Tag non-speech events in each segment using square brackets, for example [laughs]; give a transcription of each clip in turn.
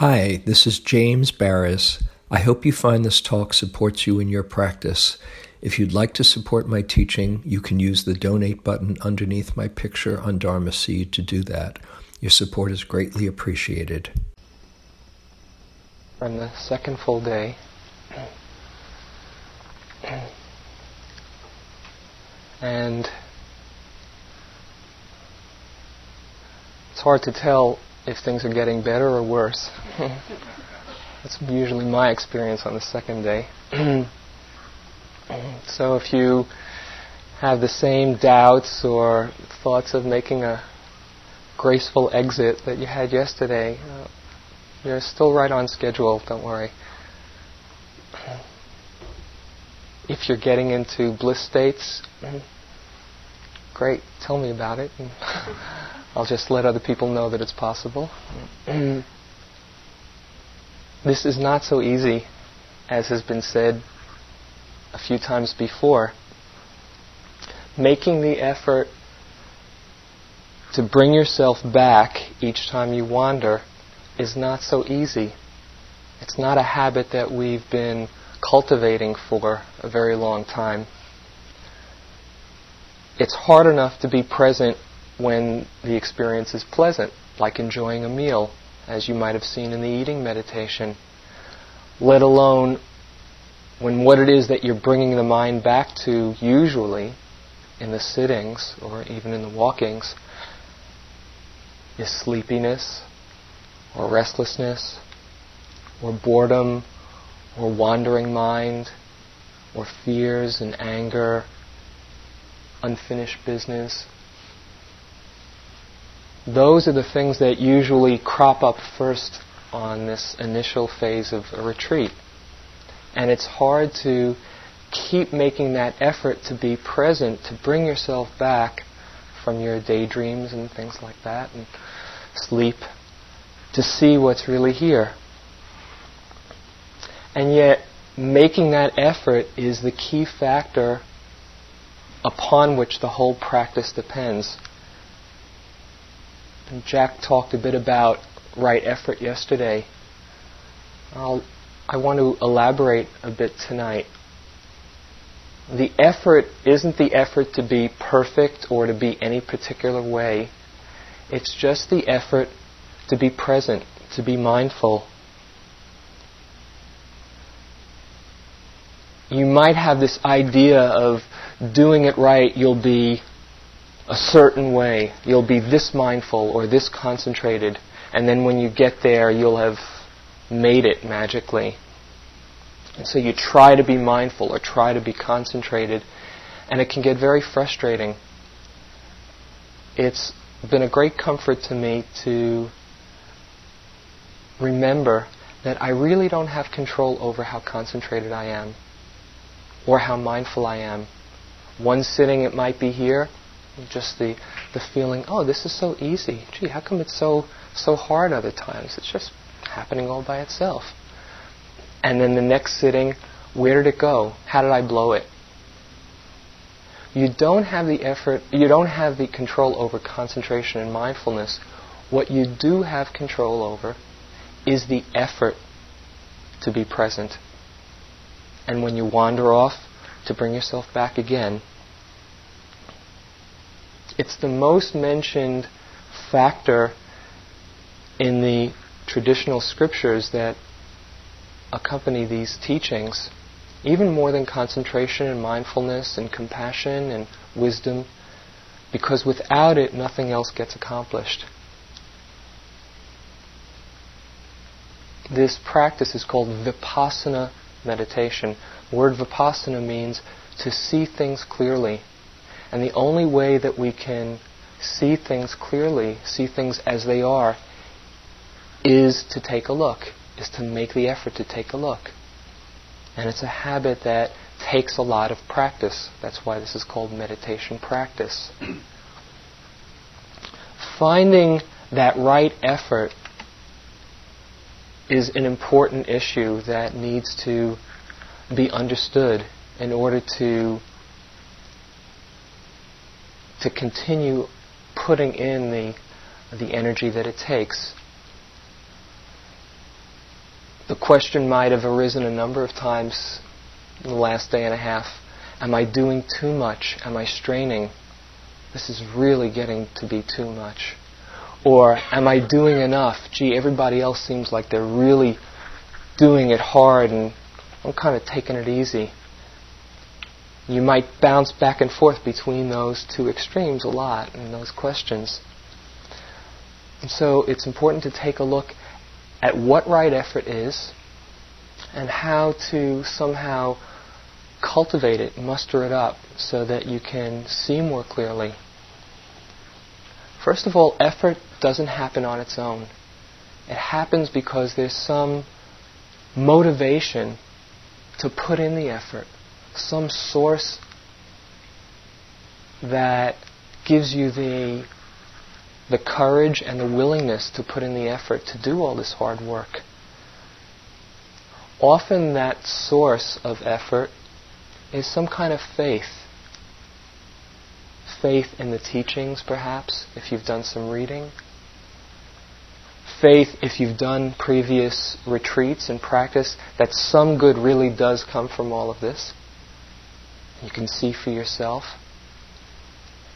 Hi, this is James Baraz. I hope you find this talk supports you in your practice. If you'd like to support my teaching, you can use the donate button underneath my picture on Dharma Seed to do that. Your support is greatly appreciated. On the second full day, and it's hard to tell if things are getting better or worse. [laughs] That's usually my experience on the second day. [clears throat] so if you have the same doubts or thoughts of making a graceful exit that you had yesterday, uh, you're still right on schedule, don't worry. [clears throat] If you're getting into bliss states, [clears throat] great, tell me about it. [laughs] I'll just let other people know that it's possible. [clears throat] this is not so easy, as has been said a few times before. Making the effort to bring yourself back each time you wander is not so easy. It's not a habit that we've been cultivating for a very long time. It's hard enough to be present when the experience is pleasant, like enjoying a meal, as you might have seen in the eating meditation, let alone when what it is that you're bringing the mind back to, usually in the sittings or even in the walkings, is sleepiness or restlessness or boredom or wandering mind or fears and anger, unfinished business those are the things that usually crop up first on this initial phase of a retreat. And it's hard to keep making that effort to be present, to bring yourself back from your daydreams and things like that, and sleep, to see what's really here. And yet, making that effort is the key factor upon which the whole practice depends. And Jack talked a bit about right effort yesterday. I'll, I want to elaborate a bit tonight. The effort isn't the effort to be perfect or to be any particular way. It's just the effort to be present, to be mindful. You might have this idea of doing it right, you'll be a certain way. You'll be this mindful or this concentrated, and then when you get there, you'll have made it magically. And so you try to be mindful or try to be concentrated, and it can get very frustrating. It's been a great comfort to me to remember that I really don't have control over how concentrated I am or how mindful I am. One sitting, it might be here, just the, the feeling, oh, this is so easy. Gee, how come it's so, so hard other times? It's just happening all by itself. And then the next sitting, where did it go? How did I blow it? You don't have the effort, you don't have the control over concentration and mindfulness. What you do have control over is the effort to be present. And when you wander off, to bring yourself back again it's the most mentioned factor in the traditional scriptures that accompany these teachings, even more than concentration and mindfulness and compassion and wisdom, because without it, nothing else gets accomplished. This practice is called vipassana meditation. Word vipassana means to see things clearly, and the only way that we can see things clearly, see things as they are, is to take a look, is to make the effort to take a look. And it's a habit that takes a lot of practice. That's why this is called meditation practice. Finding that right effort is an important issue that needs to be understood in order to to continue putting in the, the energy that it takes. the question might have arisen a number of times in the last day and a half. Am I doing too much? Am I straining? This is really getting to be too much. Or am I doing enough? Gee, everybody else seems like they're really doing it hard and I'm kind of taking it easy. You might bounce back and forth between those two extremes a lot in those questions. And so it's important to take a look at what right effort is and how to somehow cultivate it, muster it up, so that you can see more clearly. First of all, effort doesn't happen on its own. It happens because there's some motivation to put in the effort, some source that gives you the, the courage and the willingness to put in the effort to do all this hard work. Often that source of effort is some kind of faith. Faith in the teachings, perhaps, if you've done some reading. Faith, if you've done previous retreats and practice, that some good really does come from all of this. You can see for yourself.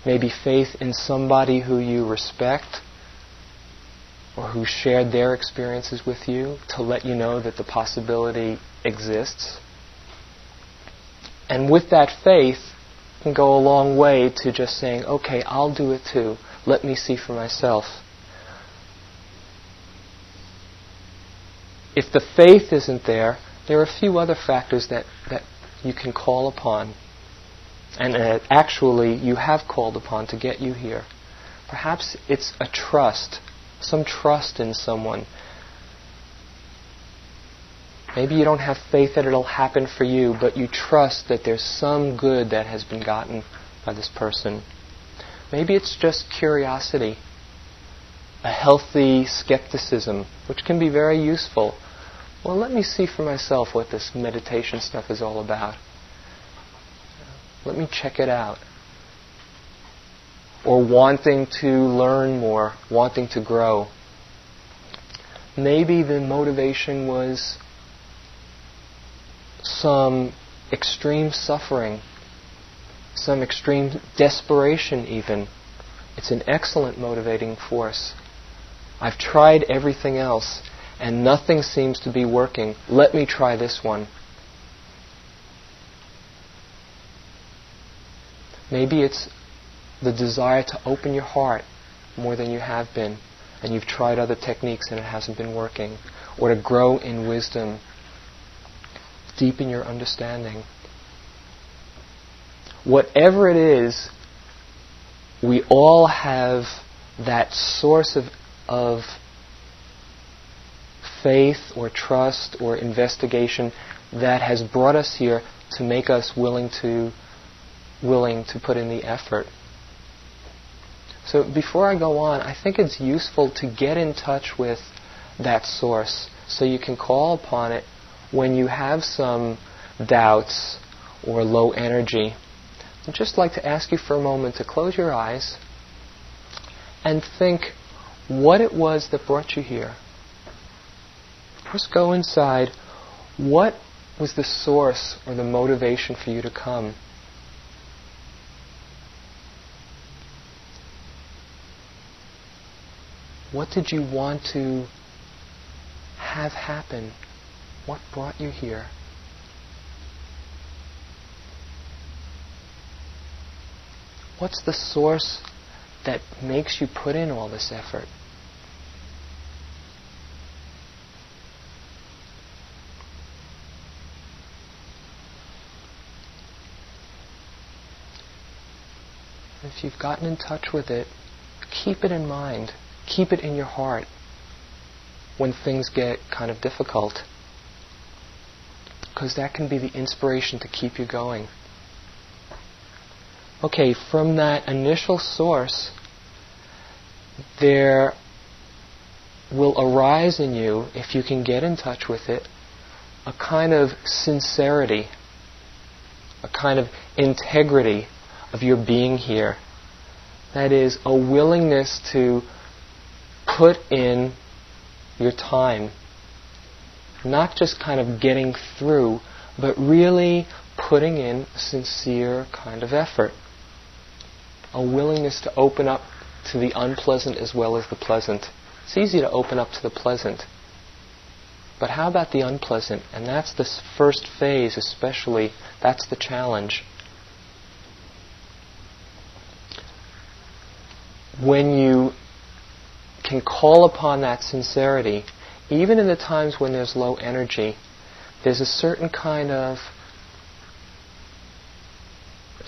Maybe faith in somebody who you respect or who shared their experiences with you to let you know that the possibility exists. And with that faith can go a long way to just saying, okay, I'll do it too. Let me see for myself. If the faith isn't there, there are a few other factors that, that you can call upon. And uh, actually, you have called upon to get you here. Perhaps it's a trust, some trust in someone Maybe you don't have faith that it'll happen for you, but you trust that there's some good that has been gotten by this person. Maybe it's just curiosity, a healthy skepticism, which can be very useful. Well, let me see for myself what this meditation stuff is all about. Let me check it out. Or wanting to learn more, wanting to grow. Maybe the motivation was some extreme suffering, some extreme desperation, even. It's an excellent motivating force. I've tried everything else, and nothing seems to be working. Let me try this one. Maybe it's the desire to open your heart more than you have been, and you've tried other techniques and it hasn't been working, or to grow in wisdom deepen your understanding. Whatever it is, we all have that source of, of faith or trust or investigation that has brought us here to make us willing to willing to put in the effort. So before I go on, I think it's useful to get in touch with that source so you can call upon it when you have some doubts or low energy, I'd just like to ask you for a moment to close your eyes and think what it was that brought you here. First, go inside. What was the source or the motivation for you to come? What did you want to have happen? What brought you here? What's the source that makes you put in all this effort? If you've gotten in touch with it, keep it in mind. Keep it in your heart when things get kind of difficult because that can be the inspiration to keep you going. Okay, from that initial source, there will arise in you, if you can get in touch with it, a kind of sincerity, a kind of integrity of your being here. That is, a willingness to put in your time not just kind of getting through, but really putting in sincere kind of effort. A willingness to open up to the unpleasant as well as the pleasant. It's easy to open up to the pleasant. But how about the unpleasant? And that's the first phase, especially. That's the challenge. When you can call upon that sincerity, even in the times when there's low energy, there's a certain kind of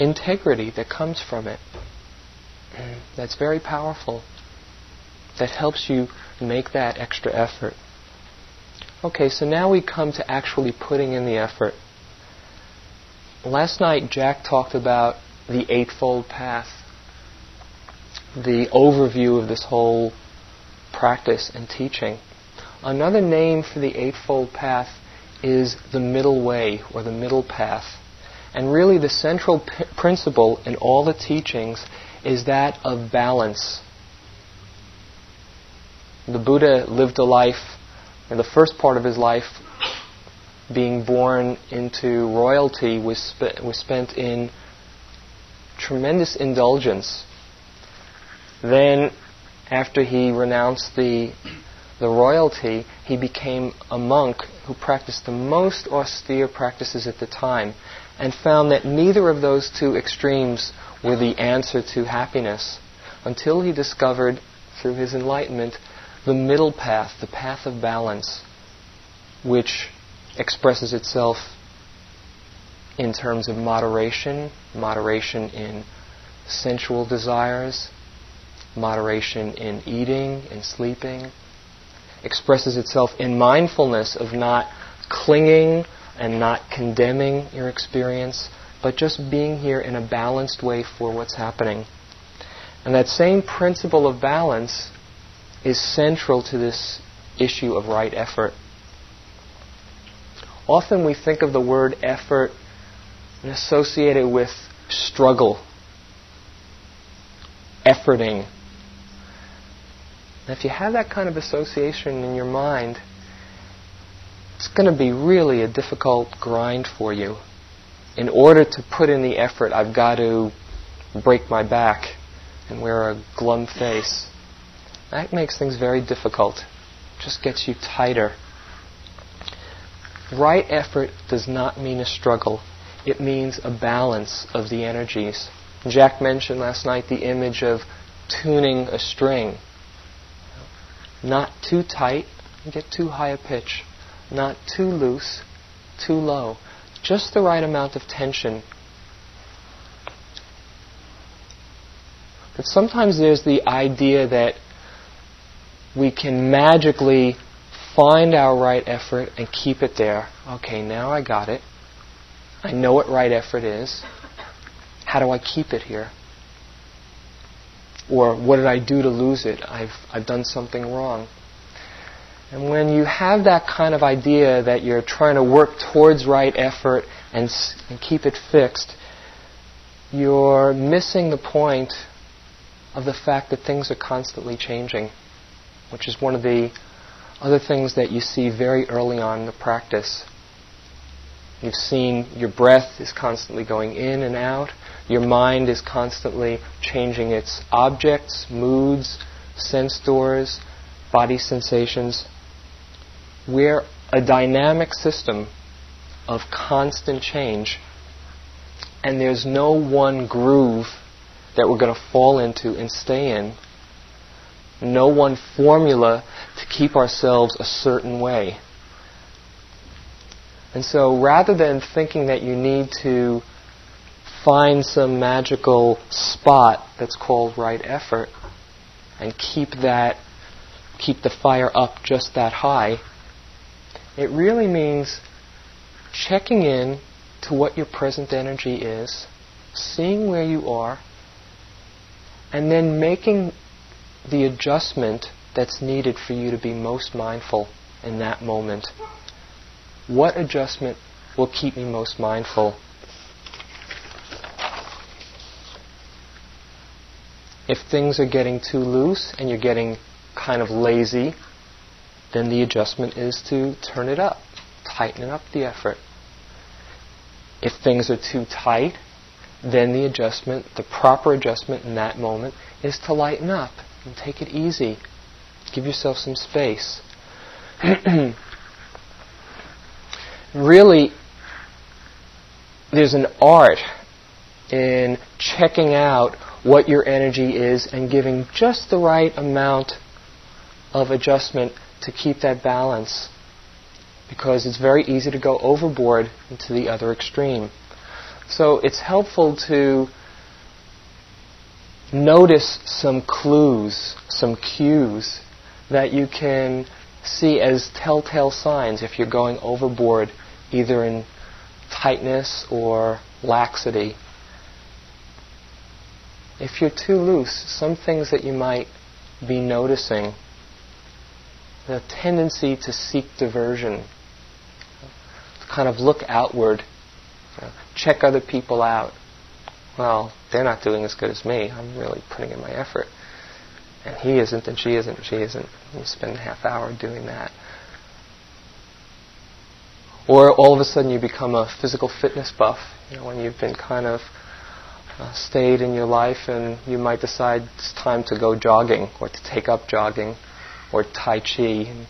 integrity that comes from it. That's very powerful. That helps you make that extra effort. Okay, so now we come to actually putting in the effort. Last night, Jack talked about the Eightfold Path, the overview of this whole practice and teaching. Another name for the Eightfold Path is the middle way or the middle path. And really, the central p- principle in all the teachings is that of balance. The Buddha lived a life, in the first part of his life, being born into royalty was, sp- was spent in tremendous indulgence. Then, after he renounced the, the royalty, he became a monk who practiced the most austere practices at the time and found that neither of those two extremes were the answer to happiness until he discovered, through his enlightenment, the middle path, the path of balance, which expresses itself in terms of moderation, moderation in sensual desires, moderation in eating and sleeping, expresses itself in mindfulness of not clinging and not condemning your experience, but just being here in a balanced way for what's happening. And that same principle of balance is central to this issue of right effort. Often we think of the word effort and associate it with struggle, efforting. And if you have that kind of association in your mind, it's going to be really a difficult grind for you. In order to put in the effort, I've got to break my back and wear a glum face. That makes things very difficult. It just gets you tighter. Right effort does not mean a struggle. It means a balance of the energies. Jack mentioned last night the image of tuning a string. Not too tight, get too high a pitch. Not too loose, too low. Just the right amount of tension. But sometimes there's the idea that we can magically find our right effort and keep it there. Okay, now I got it. I know what right effort is. How do I keep it here? Or what did I do to lose it? I've, I've done something wrong. And when you have that kind of idea that you're trying to work towards right effort and, and keep it fixed, you're missing the point of the fact that things are constantly changing which is one of the other things that you see very early on in the practice. You've seen your breath is constantly going in and out. Your mind is constantly changing its objects, moods, sense doors, body sensations. We're a dynamic system of constant change. And there's no one groove that we're going to fall into and stay in no one formula to keep ourselves a certain way. And so rather than thinking that you need to find some magical spot that's called right effort and keep that keep the fire up just that high, it really means checking in to what your present energy is, seeing where you are, and then making the adjustment that's needed for you to be most mindful in that moment. What adjustment will keep me most mindful? If things are getting too loose and you're getting kind of lazy, then the adjustment is to turn it up. tighten up the effort. If things are too tight, then the adjustment, the proper adjustment in that moment, is to lighten up and take it easy. Give yourself some space. [clears throat] really, there's an art in checking out what your energy is and giving just the right amount of adjustment to keep that balance. Because it's very easy to go overboard into the other extreme. So it's helpful to notice some clues, some cues that you can see as telltale signs if you're going overboard either in tightness or laxity. If you're too loose, some things that you might be noticing the tendency to seek diversion, to kind of look outward, check other people out. Well, they're not doing as good as me. I'm really putting in my effort. And he isn't, and she isn't, and she isn't. You spend a half hour doing that. Or all of a sudden you become a physical fitness buff, you know, when you've been kind of uh, stayed in your life and you might decide it's time to go jogging or to take up jogging or Tai Chi and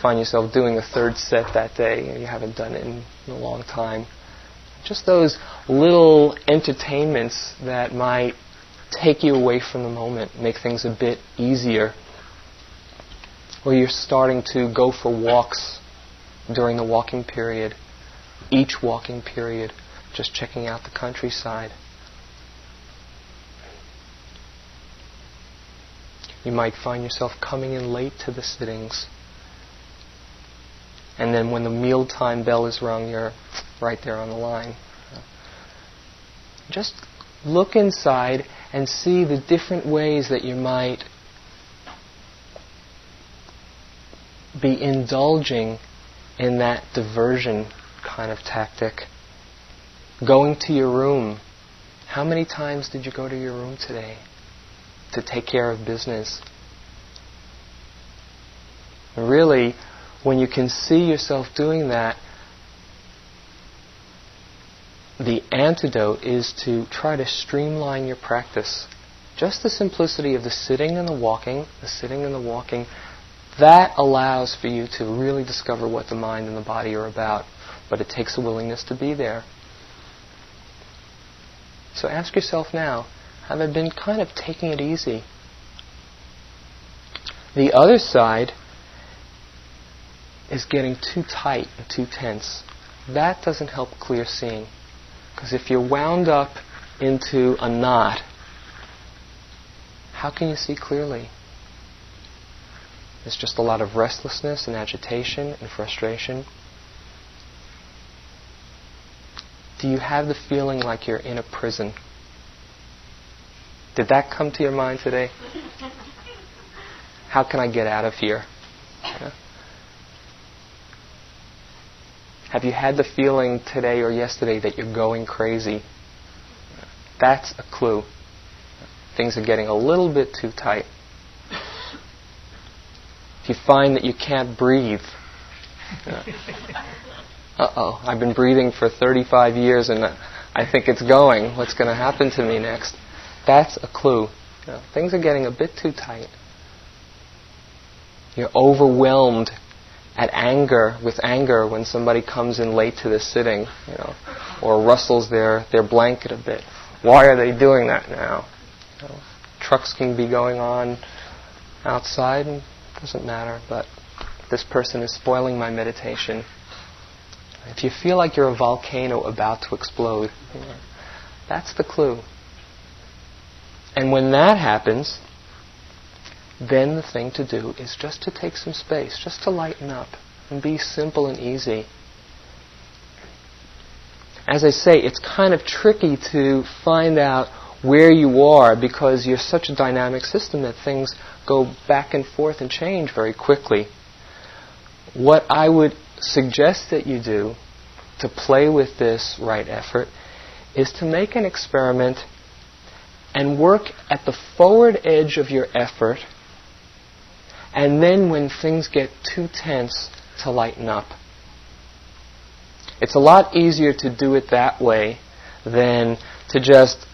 find yourself doing a third set that day and you haven't done it in, in a long time. Just those little entertainments that might take you away from the moment, make things a bit easier. Or you're starting to go for walks during the walking period, each walking period, just checking out the countryside. You might find yourself coming in late to the sittings. And then when the mealtime bell is rung, you're right there on the line. Just look inside and see the different ways that you might be indulging in that diversion kind of tactic. Going to your room. How many times did you go to your room today? To take care of business. Really, when you can see yourself doing that, the antidote is to try to streamline your practice. Just the simplicity of the sitting and the walking, the sitting and the walking, that allows for you to really discover what the mind and the body are about. But it takes a willingness to be there. So ask yourself now have I been kind of taking it easy? The other side is getting too tight and too tense. That doesn't help clear seeing. Because if you're wound up into a knot, how can you see clearly? There's just a lot of restlessness and agitation and frustration. Do you have the feeling like you're in a prison? Did that come to your mind today? How can I get out of here? Have you had the feeling today or yesterday that you're going crazy? That's a clue. Things are getting a little bit too tight. If you find that you can't breathe, uh oh, I've been breathing for 35 years and I think it's going. What's going to happen to me next? That's a clue. You know, things are getting a bit too tight. You're overwhelmed at anger with anger when somebody comes in late to the sitting, you know, or rustles their, their blanket a bit. Why are they doing that now? You know, trucks can be going on outside and it doesn't matter, but this person is spoiling my meditation. If you feel like you're a volcano about to explode, you know, that's the clue. And when that happens, then the thing to do is just to take some space, just to lighten up and be simple and easy. As I say, it's kind of tricky to find out where you are because you're such a dynamic system that things go back and forth and change very quickly. What I would suggest that you do to play with this right effort is to make an experiment and work at the forward edge of your effort, and then when things get too tense, to lighten up. It's a lot easier to do it that way than to just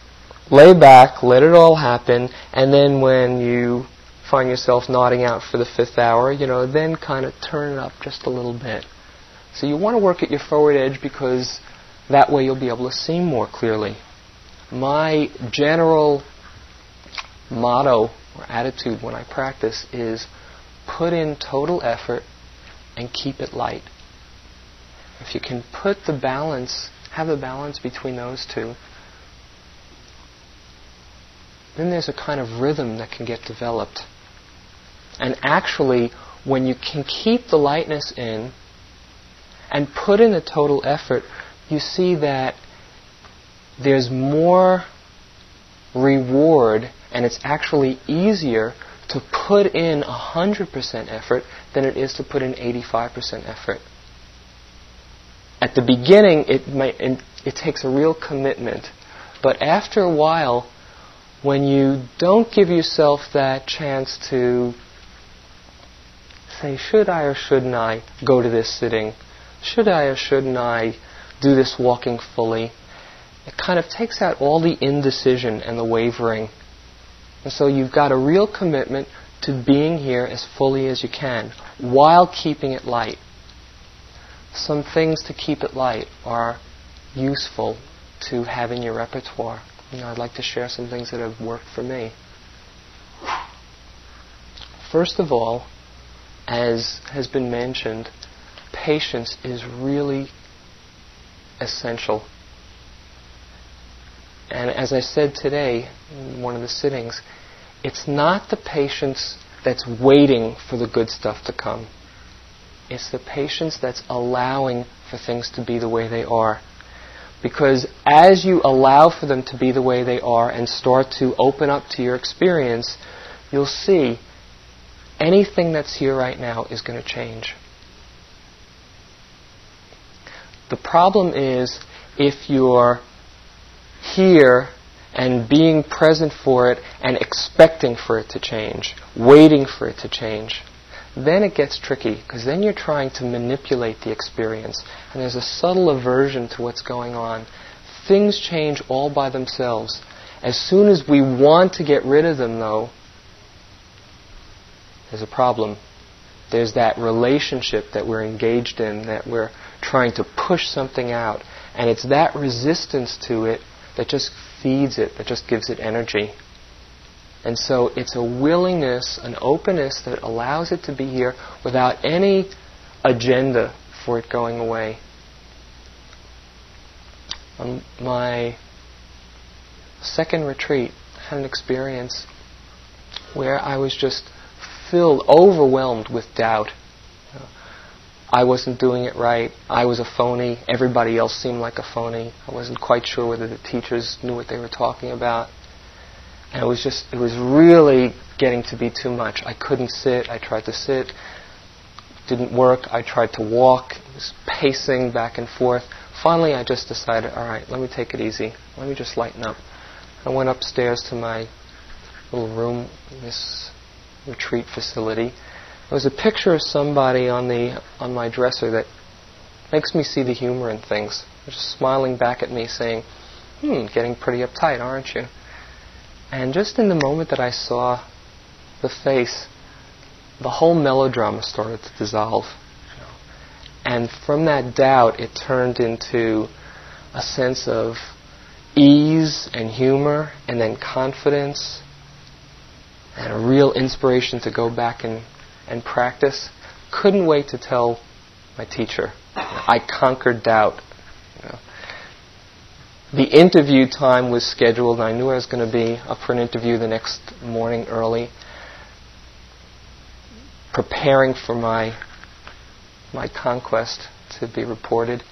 lay back, let it all happen, and then when you find yourself nodding out for the fifth hour, you know, then kind of turn it up just a little bit. So you want to work at your forward edge because that way you'll be able to see more clearly. My general motto or attitude when I practice is put in total effort and keep it light. If you can put the balance, have the balance between those two, then there's a kind of rhythm that can get developed. And actually, when you can keep the lightness in and put in a total effort, you see that there's more reward and it's actually easier to put in 100% effort than it is to put in 85% effort. At the beginning, it, might, it takes a real commitment. But after a while, when you don't give yourself that chance to say, should I or shouldn't I go to this sitting? Should I or shouldn't I do this walking fully? It kind of takes out all the indecision and the wavering. And so you've got a real commitment to being here as fully as you can while keeping it light. Some things to keep it light are useful to have in your repertoire. You know, I'd like to share some things that have worked for me. First of all, as has been mentioned, patience is really essential. And as I said today in one of the sittings, it's not the patience that's waiting for the good stuff to come. It's the patience that's allowing for things to be the way they are. Because as you allow for them to be the way they are and start to open up to your experience, you'll see anything that's here right now is going to change. The problem is if you're here and being present for it and expecting for it to change, waiting for it to change, then it gets tricky because then you're trying to manipulate the experience and there's a subtle aversion to what's going on. Things change all by themselves. As soon as we want to get rid of them, though, there's a problem. There's that relationship that we're engaged in, that we're trying to push something out. And it's that resistance to it that just feeds it, that just gives it energy. And so it's a willingness, an openness that allows it to be here without any agenda for it going away. On my second retreat, I had an experience where I was just filled, overwhelmed with doubt. I wasn't doing it right. I was a phony. Everybody else seemed like a phony. I wasn't quite sure whether the teachers knew what they were talking about. And it was just, it was really getting to be too much. I couldn't sit. I tried to sit. Didn't work. I tried to walk. It Was pacing back and forth. Finally, I just decided, all right, let me take it easy. Let me just lighten up. I went upstairs to my little room, this retreat facility. There was a picture of somebody on the on my dresser that makes me see the humor in things. Just smiling back at me, saying, "Hmm, getting pretty uptight, aren't you?" And just in the moment that I saw the face, the whole melodrama started to dissolve. And from that doubt, it turned into a sense of ease and humor, and then confidence, and a real inspiration to go back and, and practice. Couldn't wait to tell my teacher. I conquered doubt. The interview time was scheduled, and I knew I was going to be up for an interview the next morning early, preparing for my my conquest to be reported.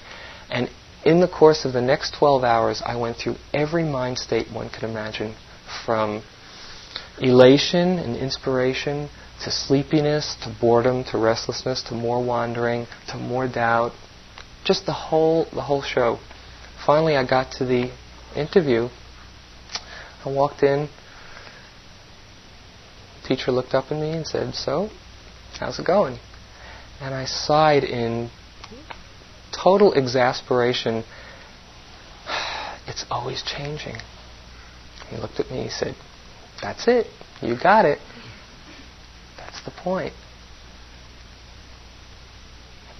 And in the course of the next 12 hours, I went through every mind state one could imagine, from elation and inspiration to sleepiness to boredom to restlessness to more wandering to more doubt. Just the whole the whole show finally I got to the interview. I walked in. The teacher looked up at me and said, "So, how's it going?" And I sighed in total exasperation, [sighs] it's always changing. He looked at me, he said, That's it. You got it. The point.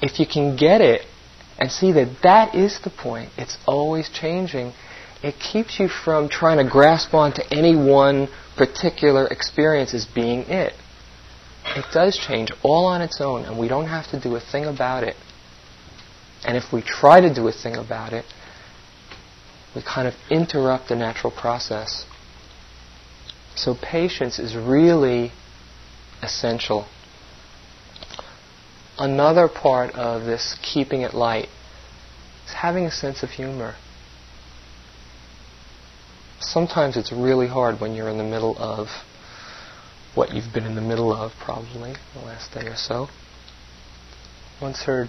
If you can get it and see that that is the point, it's always changing, it keeps you from trying to grasp onto any one particular experience as being it. It does change all on its own, and we don't have to do a thing about it. And if we try to do a thing about it, we kind of interrupt the natural process. So patience is really essential. Another part of this keeping it light is having a sense of humor. Sometimes it's really hard when you're in the middle of what you've been in the middle of, probably, the last day or so. Once heard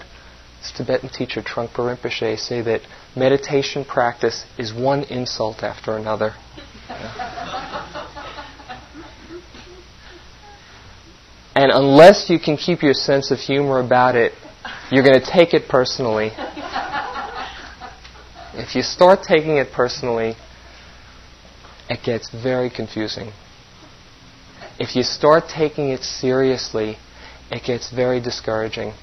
this Tibetan teacher Trungpa Rinpoche say that meditation practice is one insult after another. [laughs] and unless you can keep your sense of humor about it, you're going to take it personally. [laughs] If you start taking it personally, it gets very confusing. If you start taking it seriously, it gets very discouraging.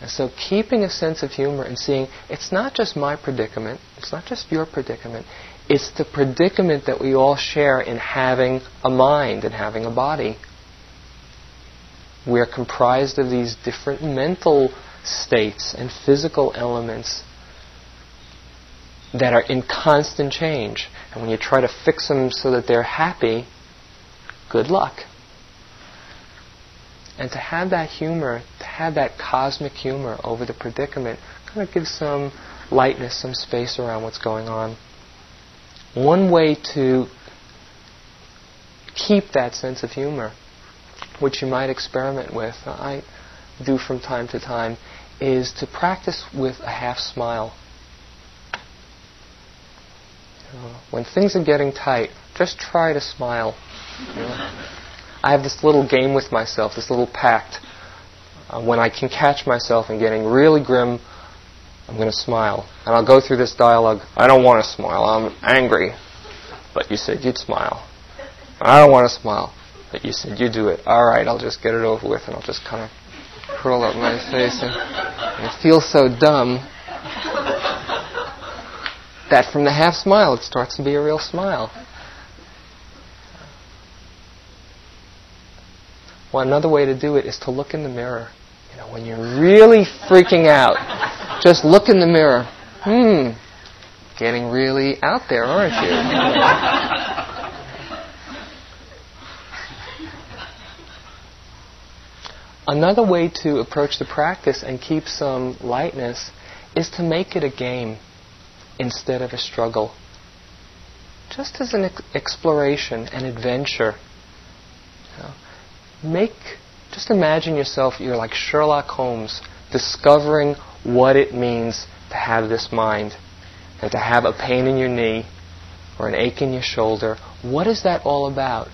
And so keeping a sense of humor and seeing it's not just my predicament, it's not just your predicament, it's the predicament that we all share in having a mind and having a body. We're comprised of these different mental states and physical elements that are in constant change. And when you try to fix them so that they're happy, good luck. And to have that humor, to have that cosmic humor over the predicament, kind of gives some lightness, some space around what's going on. One way to keep that sense of humor, which you might experiment with, I do from time to time, is to practice with a half smile. when things are getting tight, just try to smile. I have this little game with myself, this little pact. Uh, when I can catch myself and getting really grim, I'm going to smile. And I'll go through this dialogue. I don't want to smile. I'm angry. But you said you'd smile. I don't want to smile. But you said you do it. All right, I'll just get it over with and I'll just kind of curl up my face and, and it feels so dumb that from the half smile it starts to be a real smile. Well, another way to do it is to look in the mirror. You know, when you're really freaking out, just look in the mirror. Hmm, getting really out there, aren't you? Another way to approach the practice and keep some lightness is to make it a game instead of a struggle. Just as an ex- exploration, an adventure. You know, make, just imagine yourself, you're like Sherlock Holmes, discovering what it means to have this mind and to have a pain in your knee or an ache in your shoulder. What is that all about?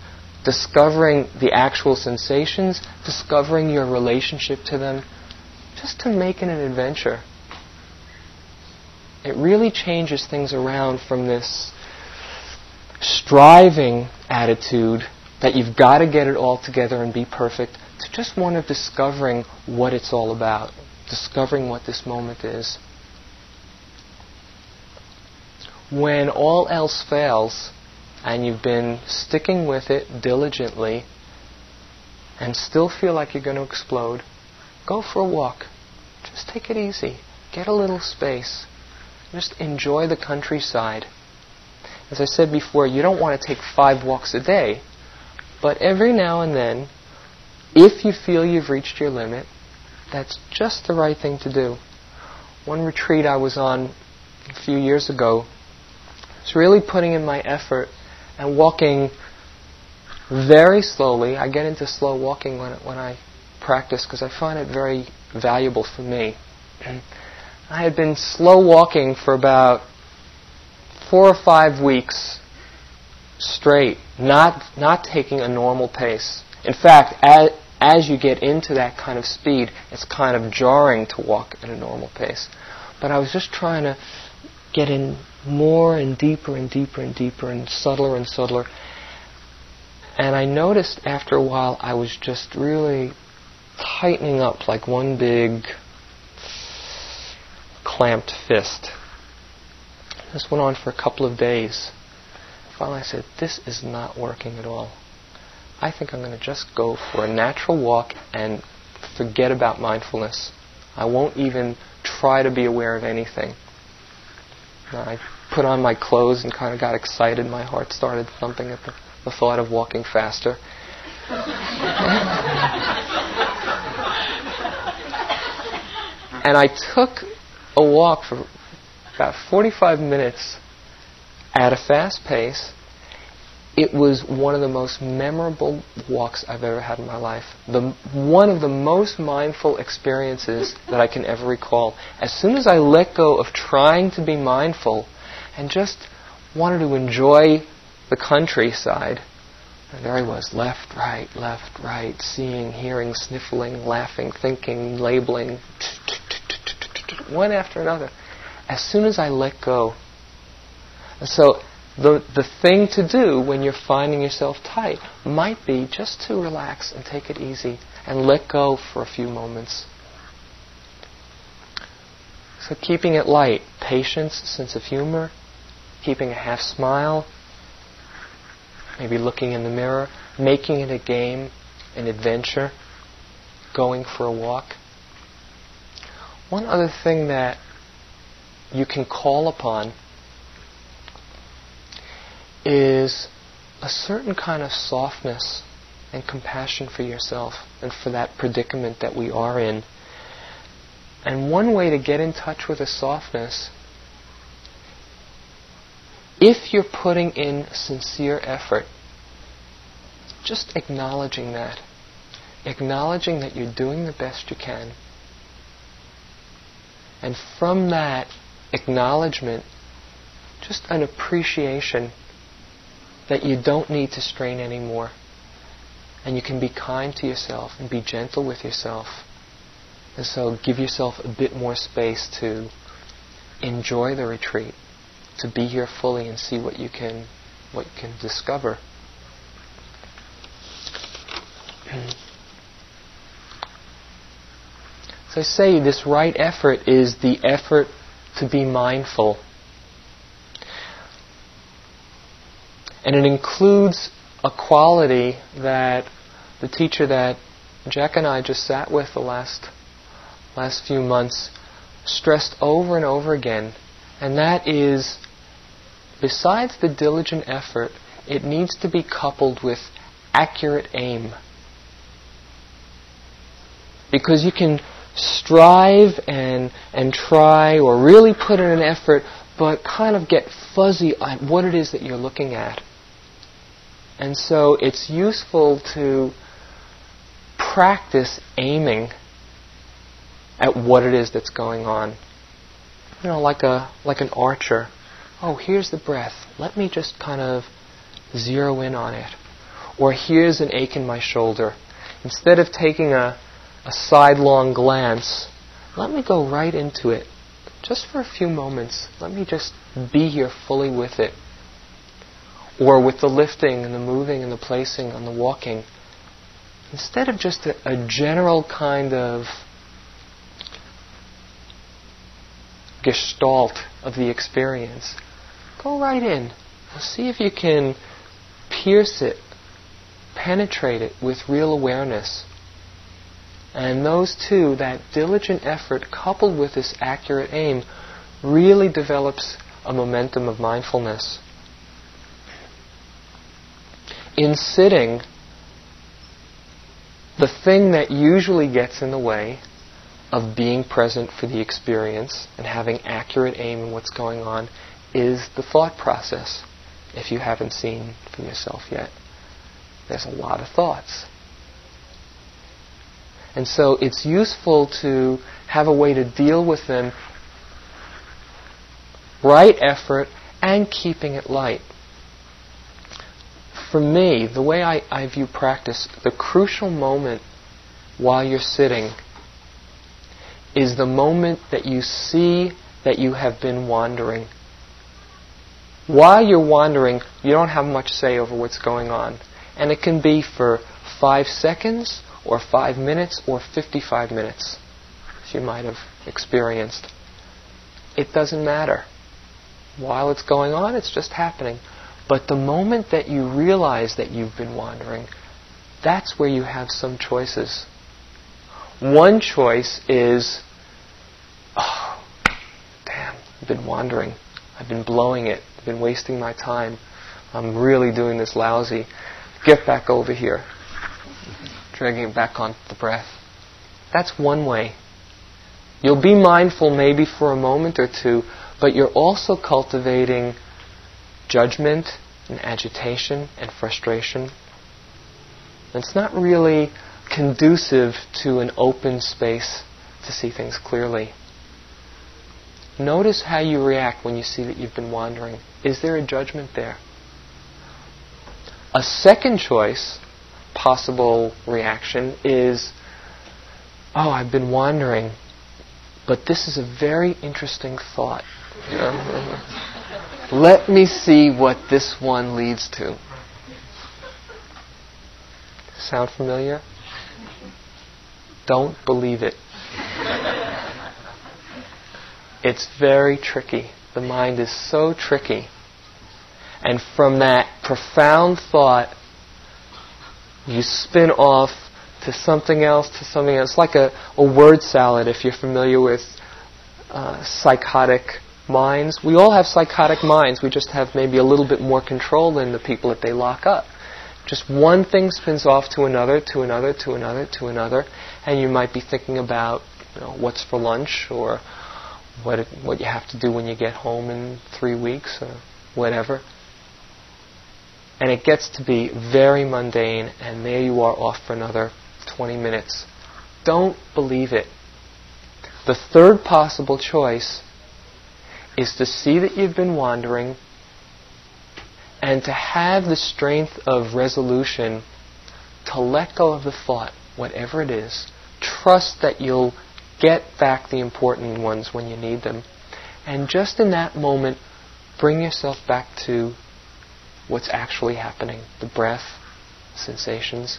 Discovering the actual sensations, discovering your relationship to them, just to make it an adventure. It really changes things around from this striving attitude that you've got to get it all together and be perfect to just one of discovering what it's all about, discovering what this moment is. When all else fails and you've been sticking with it diligently and still feel like you're going to explode, go for a walk. Just take it easy. Get a little space. Just enjoy the countryside. As I said before, you don't want to take five walks a day, but every now and then, if you feel you've reached your limit, that's just the right thing to do. One retreat I was on a few years ago was really putting in my effort and walking very slowly. I get into slow walking when, when I practice because I find it very valuable for me. I had been slow walking for about four or five weeks straight, not, not taking a normal pace. In fact, as, as you get into that kind of speed, it's kind of jarring to walk at a normal pace. but I was just trying to get in more and deeper and deeper and deeper and subtler and subtler. And I noticed after a while I was just really tightening up like one big clamped fist. This went on for a couple of days. Finally, I said, This is not working at all. I think I'm going to just go for a natural walk and forget about mindfulness. I won't even try to be aware of anything. I put on my clothes and kind of got excited. My heart started thumping at the, the thought of walking faster. and I took a walk for about 45 minutes at a fast pace. It was one of the most memorable walks I've ever had in my life. The, one of the most mindful experiences that I can ever recall. As soon as I let go of trying to be mindful and just wanted to enjoy the countryside, and there I was, left, right, left, right, seeing, hearing, sniffling, laughing, thinking, labeling, one after another. As soon as I let go. So the, the thing to do when you're finding yourself tight might be just to relax and take it easy and let go for a few moments. So keeping it light, patience, sense of humor, keeping a half smile, maybe looking in the mirror, making it a game, an adventure, going for a walk. One other thing that you can call upon is a certain kind of softness and compassion for yourself and for that predicament that we are in. And one way to get in touch with a softness, if you're putting in sincere effort, just acknowledging that. Acknowledging that you're doing the best you can. And from that acknowledgement, just an appreciation that you don't need to strain anymore. And you can be kind to yourself and be gentle with yourself. And so give yourself a bit more space to enjoy the retreat, to be here fully and see what you can what you can discover. [clears throat] so I say this right effort is the effort to be mindful And it includes a quality that the teacher that Jack and I just sat with the last last few months stressed over and over again, and that is besides the diligent effort, it needs to be coupled with accurate aim. Because you can strive and and try or really put in an effort, but kind of get fuzzy on what it is that you're looking at. And so it's useful to practice aiming at what it is that's going on. You know, like a like an archer. Oh, here's the breath. Let me just kind of zero in on it. Or here's an ache in my shoulder. Instead of taking a, a sidelong glance, let me go right into it. Just for a few moments. Let me just be here fully with it or with the lifting and the moving and the placing and the walking, instead of just a, a general kind of gestalt of the experience, go right in. See if you can pierce it, penetrate it with real awareness. And those two, that diligent effort coupled with this accurate aim, really develops a momentum of mindfulness in sitting, the thing that usually gets in the way of being present for the experience and having accurate aim in what's going on is the thought process, if you haven't seen for yourself yet. There's a lot of thoughts. And so it's useful to have a way to deal with them, right effort, and keeping it light for me, the way I, I view practice, the crucial moment while you're sitting is the moment that you see that you have been wandering. While you're wandering, you don't have much say over what's going on. And it can be for five seconds, or five minutes, or 55 minutes, you might have experienced. It doesn't matter. While it's going on, it's just happening. But the moment that you realize that you've been wandering, that's where you have some choices. One choice is, oh, damn, I've been wandering. I've been blowing it. Been wasting my time. I'm really doing this lousy. Get back over here. Dragging it back onto the breath. That's one way. You'll be mindful maybe for a moment or two, but you're also cultivating judgment and agitation and frustration. It's not really conducive to an open space to see things clearly. Notice how you react when you see that you've been wandering. Is there a judgment there? A second choice, possible reaction, is oh, I've been wandering, but this is a very interesting thought. [laughs] Let me see what this one leads to. Sound familiar? Don't believe it. It's very tricky. The mind is so tricky. And from that profound thought, you spin off to something else, to something else. It's like a, a word salad if you're familiar with uh, psychotic minds. We all have psychotic minds. We just have maybe a little bit more control than the people that they lock up. Just one thing spins off to another, to another, to another, to another, and you might be thinking about you know, what's for lunch or what it, what you have to do when you get home in three weeks or whatever. And it gets to be very mundane, and there you are off for another 20 minutes. Don't believe it. The third possible choice is to see that you've been wandering and to have the strength of resolution to let go of the thought, whatever it is. Trust that you'll get back the important ones when you need them. And just in that moment, bring yourself back to what's actually happening the breath, sensations.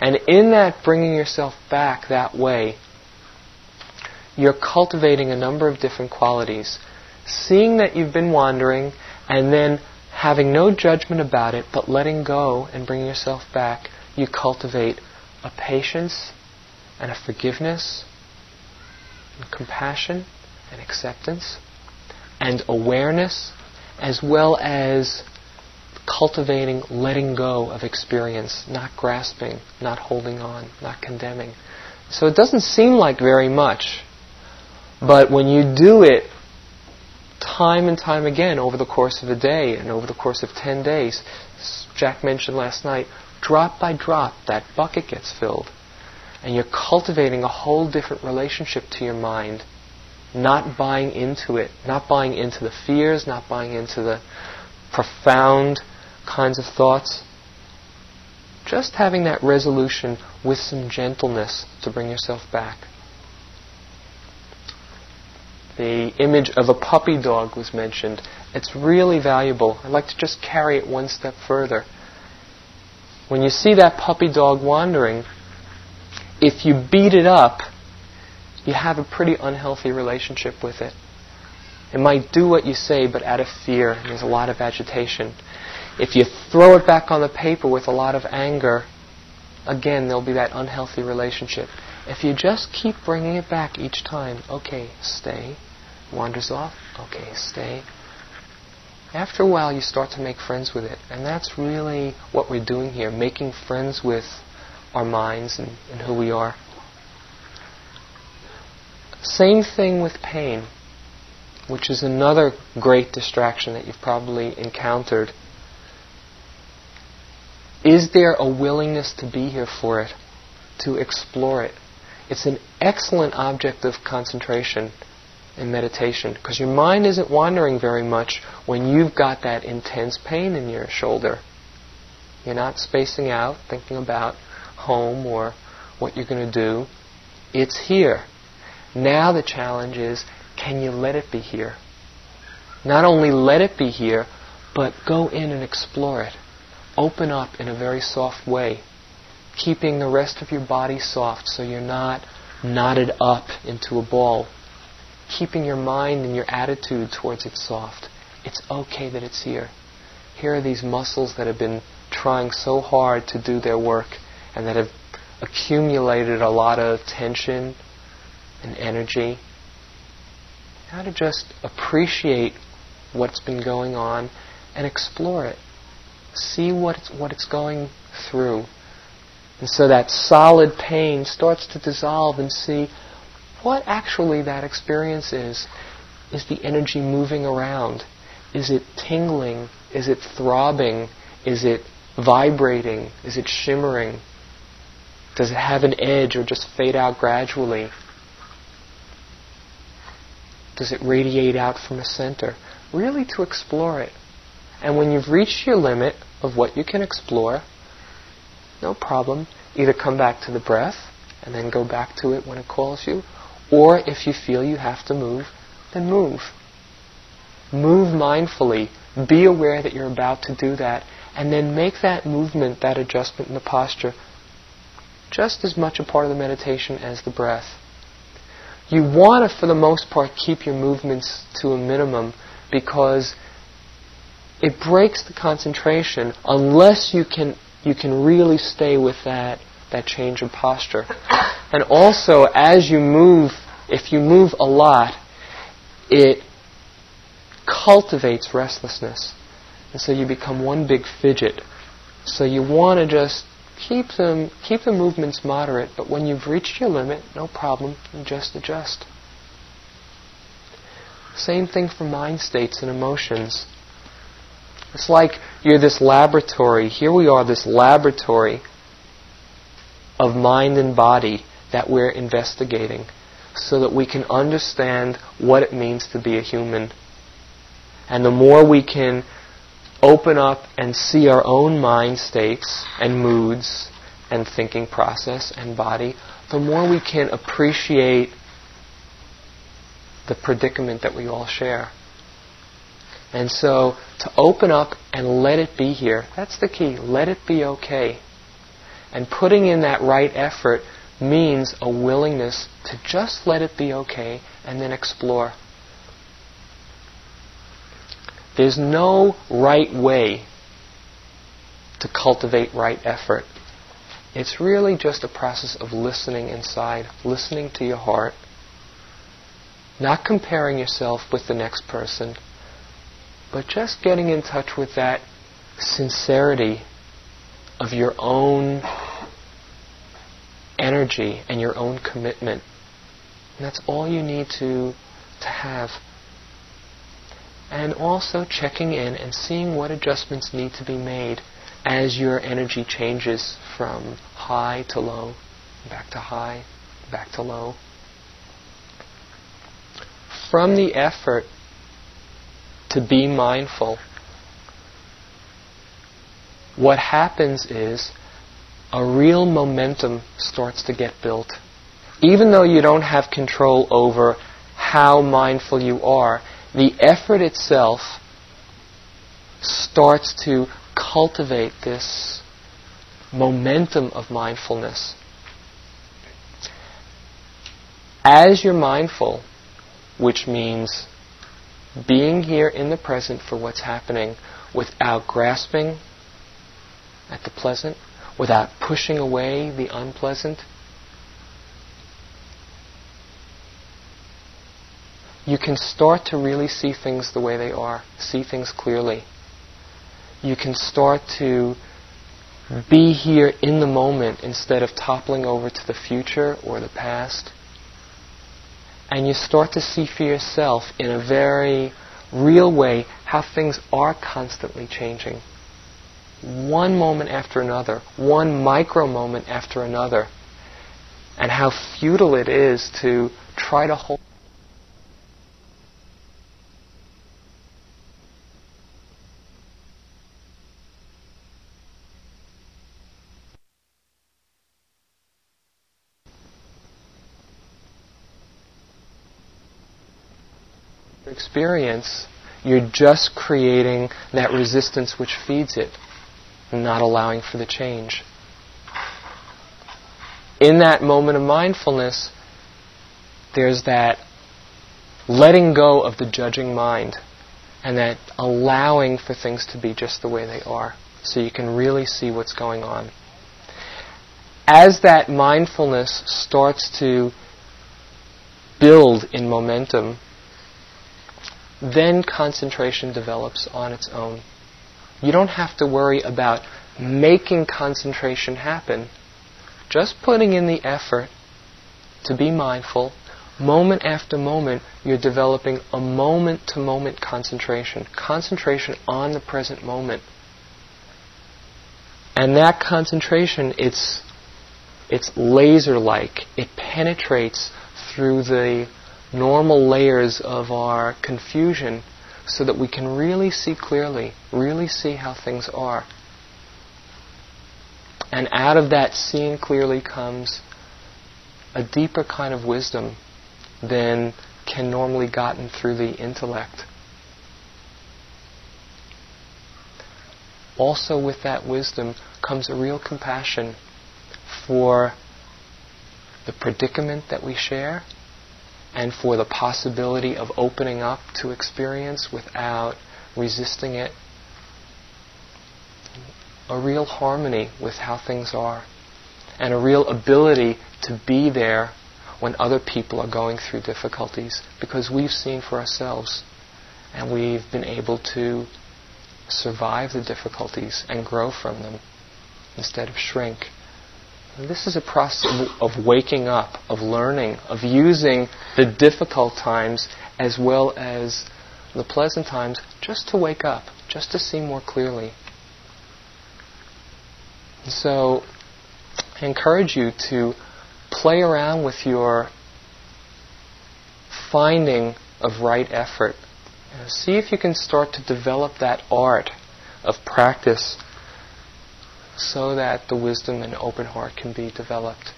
And in that bringing yourself back that way, you're cultivating a number of different qualities. Seeing that you've been wandering and then having no judgment about it, but letting go and bringing yourself back, you cultivate a patience and a forgiveness and compassion and acceptance and awareness as well as cultivating letting go of experience, not grasping, not holding on, not condemning. So it doesn't seem like very much, but when you do it time and time again over the course of a day and over the course of 10 days, Jack mentioned last night, drop by drop, that bucket gets filled. And you're cultivating a whole different relationship to your mind, not buying into it, not buying into the fears, not buying into the profound kinds of thoughts. Just having that resolution with some gentleness to bring yourself back. The image of a puppy dog was mentioned. It's really valuable. I'd like to just carry it one step further. When you see that puppy dog wandering, if you beat it up, you have a pretty unhealthy relationship with it. It might do what you say, but out of fear, there's a lot of agitation. If you throw it back on the paper with a lot of anger, again, there'll be that unhealthy relationship. If you just keep bringing it back each time, okay, stay, wanders off, okay, stay. After a while, you start to make friends with it. And that's really what we're doing here, making friends with our minds and, and who we are. Same thing with pain, which is another great distraction that you've probably encountered is there a willingness to be here for it, to explore it? It's an excellent object of concentration and meditation because your mind isn't wandering very much when you've got that intense pain in your shoulder. You're not spacing out, thinking about home or what you're going to do. It's here. Now the challenge is can you let it be here? Not only let it be here, but go in and explore it. Open up in a very soft way, keeping the rest of your body soft so you're not knotted up into a ball. Keeping your mind and your attitude towards it soft. It's okay that it's here. Here are these muscles that have been trying so hard to do their work and that have accumulated a lot of tension and energy. How to just appreciate what's been going on and explore it. See what it's, what it's going through. And so that solid pain starts to dissolve and see what actually that experience is. Is the energy moving around? Is it tingling? Is it throbbing? Is it vibrating? Is it shimmering? Does it have an edge or just fade out gradually? Does it radiate out from a center? Really to explore it. And when you've reached your limit of what you can explore, no problem. Either come back to the breath and then go back to it when it calls you, or if you feel you have to move, then move. Move mindfully. Be aware that you're about to do that, and then make that movement, that adjustment in the posture, just as much a part of the meditation as the breath. You want to, for the most part, keep your movements to a minimum because it breaks the concentration unless you can you can really stay with that that change of posture. And also as you move, if you move a lot, it cultivates restlessness. And so you become one big fidget. So you want to just keep them keep the movements moderate, but when you've reached your limit, no problem, just adjust. Same thing for mind states and emotions. It's like you're this laboratory. Here we are, this laboratory of mind and body that we're investigating so that we can understand what it means to be a human. And the more we can open up and see our own mind states and moods and thinking process and body, the more we can appreciate the predicament that we all share. And so to open up and let it be here, that's the key. Let it be okay. And putting in that right effort means a willingness to just let it be okay and then explore. There's no right way to cultivate right effort. It's really just a process of listening inside, listening to your heart, not comparing yourself with the next person, but just getting in touch with that sincerity of your own energy and your own commitment. And that's all you need to, to have. And also checking in and seeing what adjustments need to be made as your energy changes from high to low, back to high, back to low. From the effort to be mindful, what happens is a real momentum starts to get built. Even though you don't have control over how mindful you are, the effort itself starts to cultivate this momentum of mindfulness. As you're mindful, which means being here in the present for what's happening without grasping at the pleasant, without pushing away the unpleasant. You can start to really see things the way they are, see things clearly. You can start to be here in the moment instead of toppling over to the future or the past and you start to see for yourself in a very real way how things are constantly changing. One moment after another, one micro moment after another, and how futile it is to try to hold. Experience, you're just creating that resistance which feeds it, not allowing for the change. In that moment of mindfulness, there's that letting go of the judging mind and that allowing for things to be just the way they are so you can really see what's going on. As that mindfulness starts to build in momentum, then concentration develops on its own. You don't have to worry about making concentration happen. Just putting in the effort to be mindful, moment after moment, you're developing a moment to moment concentration. Concentration on the present moment. And that concentration, it's, it's laser like. It penetrates through the normal layers of our confusion so that we can really see clearly, really see how things are. And out of that seeing clearly comes a deeper kind of wisdom than can normally gotten through the intellect. Also with that wisdom comes a real compassion for the predicament that we share and for the possibility of opening up to experience without resisting it. A real harmony with how things are, and a real ability to be there when other people are going through difficulties because we've seen for ourselves and we've been able to survive the difficulties and grow from them instead of shrink. This is a process of waking up, of learning, of using the difficult times as well as the pleasant times just to wake up, just to see more clearly. And so I encourage you to play around with your finding of right effort. Uh, see if you can start to develop that art of practice so that the wisdom and open heart can be developed.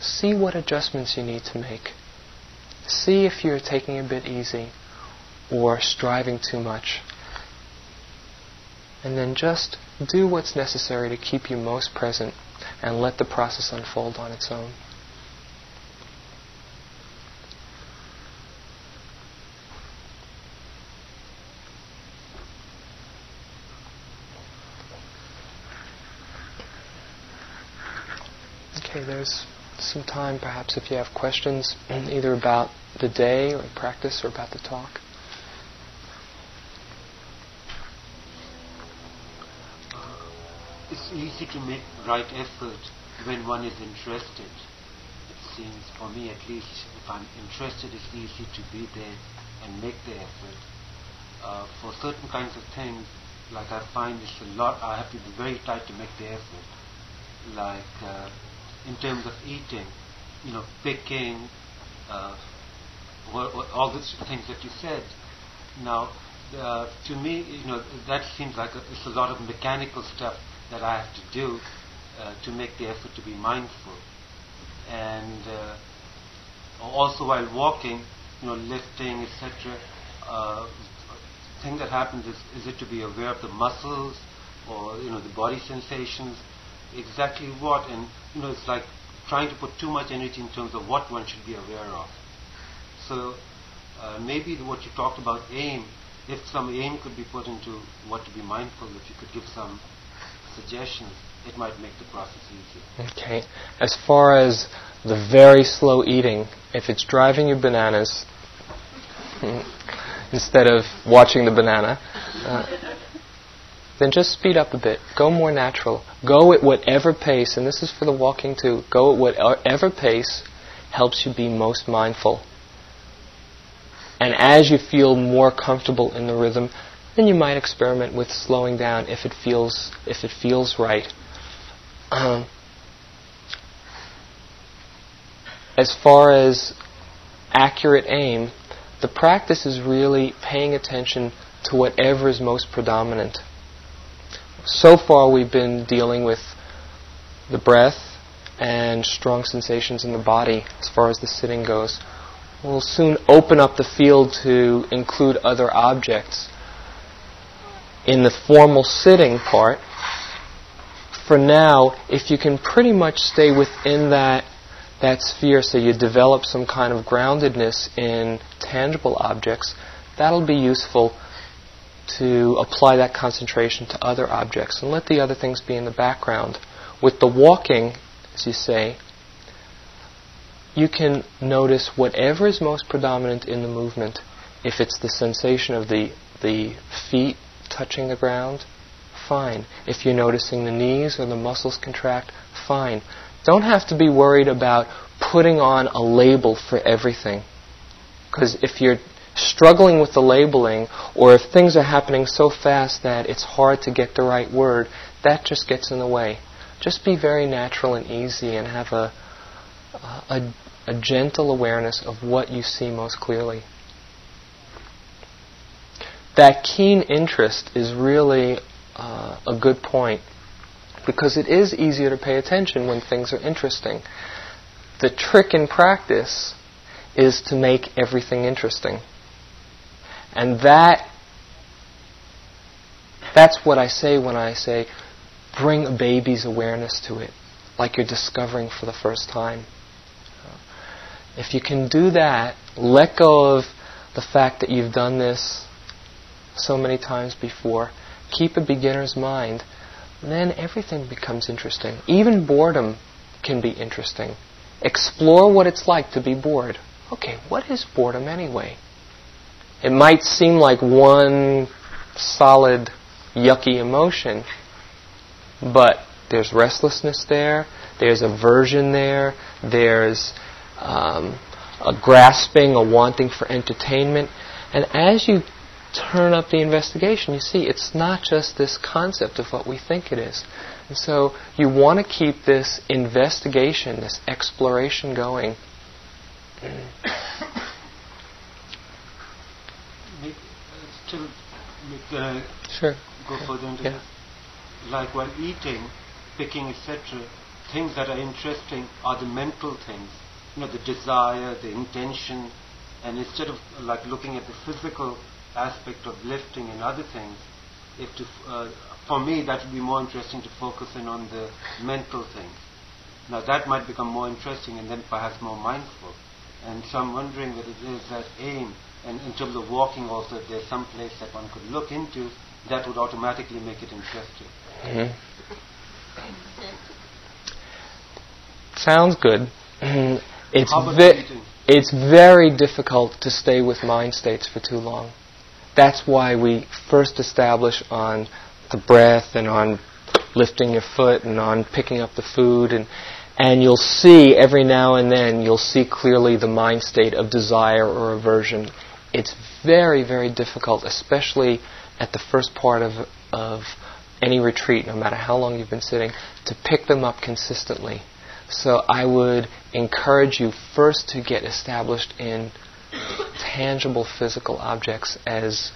See what adjustments you need to make. See if you're taking a bit easy or striving too much. And then just do what's necessary to keep you most present and let the process unfold on its own. Some time perhaps if you have questions [clears throat] either about the day or practice or about the talk. It's easy to make right effort when one is interested. It seems, for me at least, if I'm interested, it's easy to be there and make the effort. Uh, for certain kinds of things, like I find it's a lot, I have to be very tight to make the effort. Like uh, in terms of eating, you know, picking, uh, what, what, all these things that you said. Now, uh, to me, you know, that seems like a, it's a lot of mechanical stuff that I have to do uh, to make the effort to be mindful. And uh, also while walking, you know, lifting, etc. Uh, thing that happens is, is it to be aware of the muscles or you know the body sensations exactly what, and you know, it's like trying to put too much energy in terms of what one should be aware of. So uh, maybe what you talked about aim, if some aim could be put into what to be mindful, if you could give some suggestions, it might make the process easier. Okay. As far as the very slow eating, if it's driving you bananas, [laughs] instead of watching the banana, uh, then just speed up a bit. Go more natural. Go at whatever pace, and this is for the walking too, go at whatever pace helps you be most mindful. And as you feel more comfortable in the rhythm, then you might experiment with slowing down if it feels if it feels right. Um, as far as accurate aim, the practice is really paying attention to whatever is most predominant so far we've been dealing with the breath and strong sensations in the body as far as the sitting goes. We'll soon open up the field to include other objects. In the formal sitting part, for now, if you can pretty much stay within that that sphere so you develop some kind of groundedness in tangible objects, that'll be useful to apply that concentration to other objects and let the other things be in the background. With the walking, as you say, you can notice whatever is most predominant in the movement. If it's the sensation of the, the feet touching the ground, fine. If you're noticing the knees or the muscles contract, fine. Don't have to be worried about putting on a label for everything. Because if you're struggling with the labeling, or if things are happening so fast that it's hard to get the right word, that just gets in the way. Just be very natural and easy and have a, a, a gentle awareness of what you see most clearly. That keen interest is really uh, a good point because it is easier to pay attention when things are interesting. The trick in practice is to make everything interesting. And that that's what I say when I say bring a baby's awareness to it, like you're discovering for the first time. If you can do that, let go of the fact that you've done this so many times before, keep a beginner's mind, then everything becomes interesting. Even boredom can be interesting. Explore what it's like to be bored. Okay, what is boredom anyway? It might seem like one solid, yucky emotion, but there's restlessness there, there's aversion there, there's um, a grasping, a wanting for entertainment. And as you turn up the investigation, you see it's not just this concept of what we think it is. And so you want to keep this investigation, this exploration going. Still, uh, sure. Go further into yeah. this. Like while eating, picking, etc., things that are interesting are the mental things you know, the desire, the intention, and instead of like looking at the physical aspect of lifting and other things, if to, uh, for me that would be more interesting to focus in on the mental things. Now that might become more interesting and then perhaps more mindful. And so I'm wondering whether there is that aim, and in terms of walking also, if there's some place that one could look into, that would automatically make it interesting. Mm-hmm. Sounds good. [clears throat] It's, ve- it's very difficult to stay with mind states for too long. That's why we first establish on the breath and on lifting your foot and on picking up the food and and you'll see every now and then you'll see clearly the mind state of desire or aversion. It's very very difficult, especially at the first part of of any retreat, no matter how long you've been sitting, to pick them up consistently. So I would encourage you first to get established in tangible physical objects as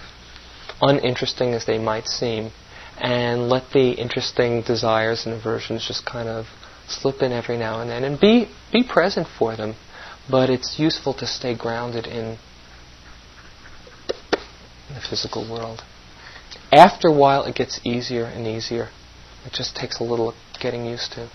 uninteresting as they might seem, and let the interesting desires and aversions just kind of slip in every now and then, and be be present for them. But it's useful to stay grounded in, in the physical world. After a while, it gets easier and easier. It just takes a little getting used to.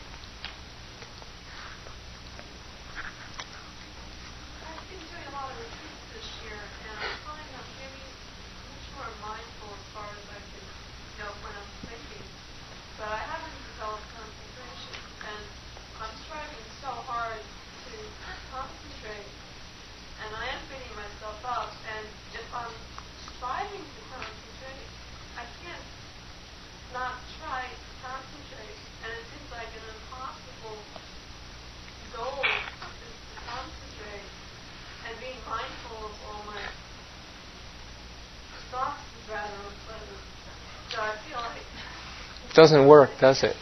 Doesn't work, does it?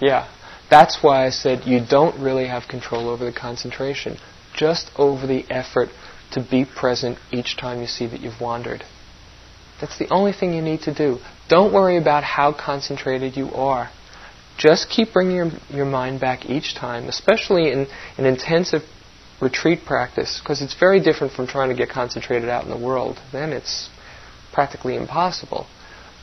Yeah. That's why I said you don't really have control over the concentration, just over the effort to be present each time you see that you've wandered. That's the only thing you need to do. Don't worry about how concentrated you are. Just keep bringing your, your mind back each time, especially in an intensive retreat practice, because it's very different from trying to get concentrated out in the world, then it's practically impossible.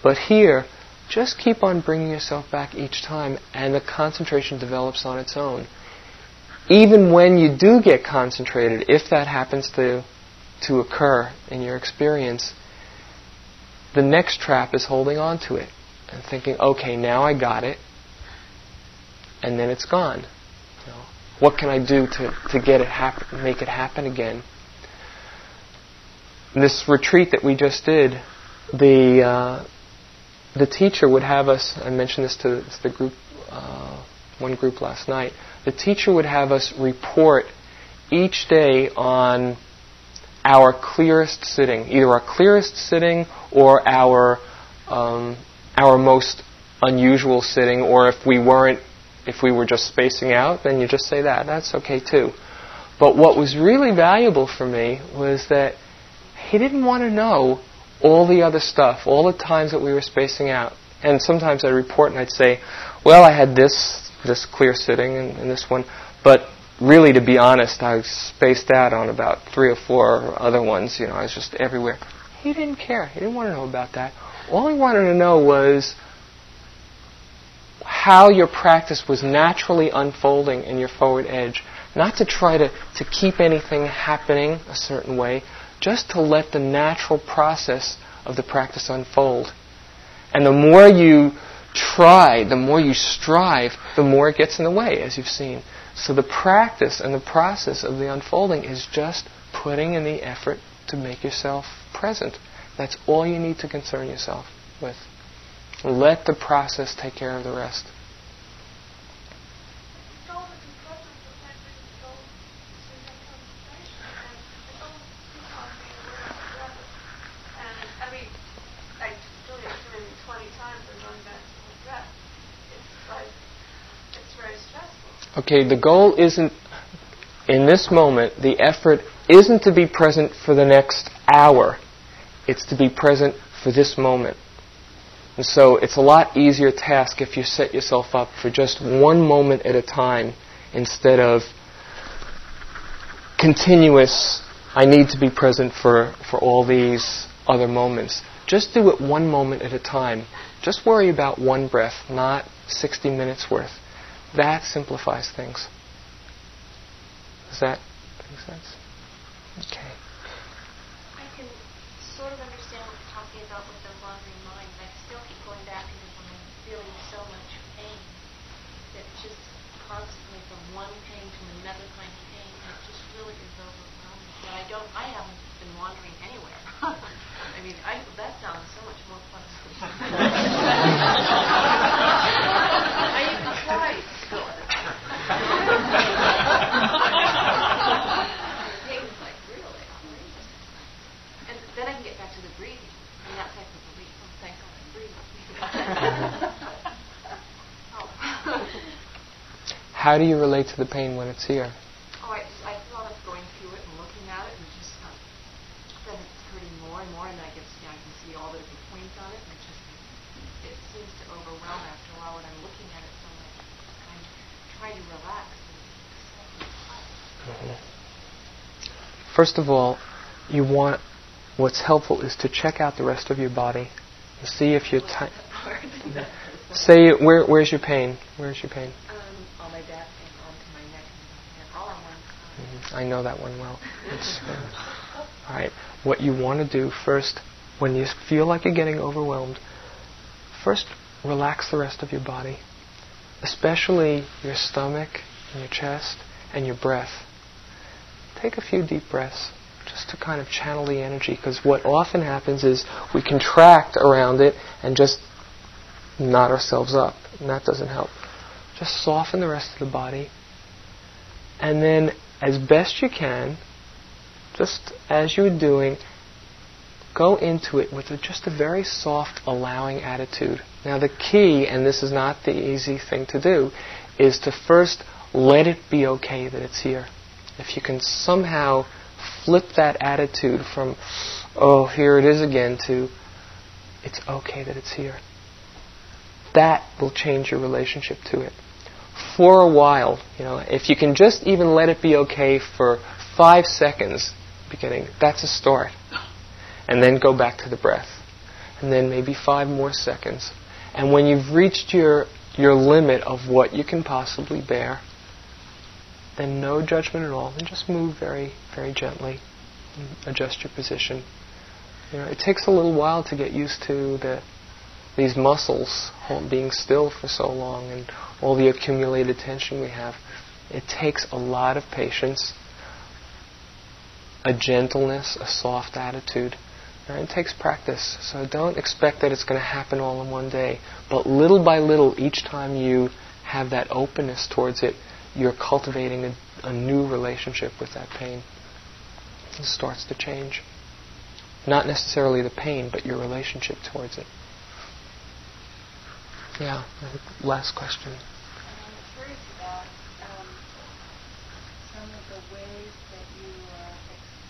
But here, just keep on bringing yourself back each time, and the concentration develops on its own. Even when you do get concentrated, if that happens to, to occur in your experience, the next trap is holding on to it and thinking, okay, now I got it, and then it's gone. You know, what can I do to, to get it happen, make it happen again? This retreat that we just did, the uh, the teacher would have us. I mentioned this to, the group, uh, one group last night. The teacher would have us report each day on our clearest sitting, either our clearest sitting or our um, our most unusual sitting, or if we weren't, if we were just spacing out, then you just say that. That's okay too. But what was really valuable for me was that he didn't want to know all the other stuff, all the times that we were spacing out. And sometimes I'd report and I'd say, well, I had this, this clear sitting and, and this one, but really, to be honest, I spaced out on about three or four other ones. You know, I was just everywhere. He didn't care. He didn't want to know about that. All he wanted to know was how your practice was naturally unfolding in your forward edge. Not to try to, to keep anything happening a certain way, just to let the natural process of the practice unfold. And the more you try, the more you strive, the more it gets in the way, as you've seen. So the practice and the process of the unfolding is just putting in the effort to make yourself present. That's all you need to concern yourself with. Let the process take care of the rest. Okay, the goal isn't, in this moment, the effort isn't to be present for the next hour. It's to be present for this moment. And so it's a lot easier task if you set yourself up for just one moment at a time instead of continuous, I need to be present for, for all these other moments. Just do it one moment at a time. Just worry about one breath, not 60 minutes worth. That simplifies things. Does that make sense? Okay. I can sort of understand what you're talking about with the wandering mind. I still keep going back into when I'm feeling so much pain that just constantly from one pain to another kind of pain, and it just really is overwhelming. But I don't, I haven't been wandering anywhere. I mean, I, that sounds so much more fun. I even tried and then I can get back to the breathing. And that's like the relief. Oh, thank God I'm breathing. oh. How do you relate to the pain when it's here? Oh, I, just, I feel like going through it and looking at it and just uh, then it's hurting more and more and I get you I can see all the different points on it and it just it seems to overwhelm after a while when I'm looking at it so. I'm trying to relax. Mm-hmm. First of all, you want what's helpful is to check out the rest of your body and see if you're tight. [laughs] Say where where's your pain? Where's your pain? Um, on my back and onto my neck and all on one side. Mm-hmm. I know that one well. Uh, all right. What you want to do first, when you feel like you're getting overwhelmed, first relax the rest of your body, especially your stomach and your chest and your breath. Take a few deep breaths just to kind of channel the energy because what often happens is we contract around it and just knot ourselves up, and that doesn't help. Just soften the rest of the body, and then, as best you can, just as you're doing, go into it with a, just a very soft, allowing attitude. Now, the key, and this is not the easy thing to do, is to first let it be okay that it's here. If you can somehow flip that attitude from, oh, here it is again, to, it's okay that it's here. That will change your relationship to it. For a while, you know, if you can just even let it be okay for five seconds beginning, that's a start. And then go back to the breath. And then maybe five more seconds. And when you've reached your, your limit of what you can possibly bear, then no judgment at all, and just move very, very gently. Adjust your position. You know, it takes a little while to get used to the these muscles being still for so long and all the accumulated tension we have. It takes a lot of patience, a gentleness, a soft attitude. It takes practice. So don't expect that it's going to happen all in one day. But little by little, each time you have that openness towards it, you're cultivating a, a new relationship with that pain. It starts to change. Not necessarily the pain, but your relationship towards it. Yeah, last question. I'm curious about um, some of the ways that you uh, Um,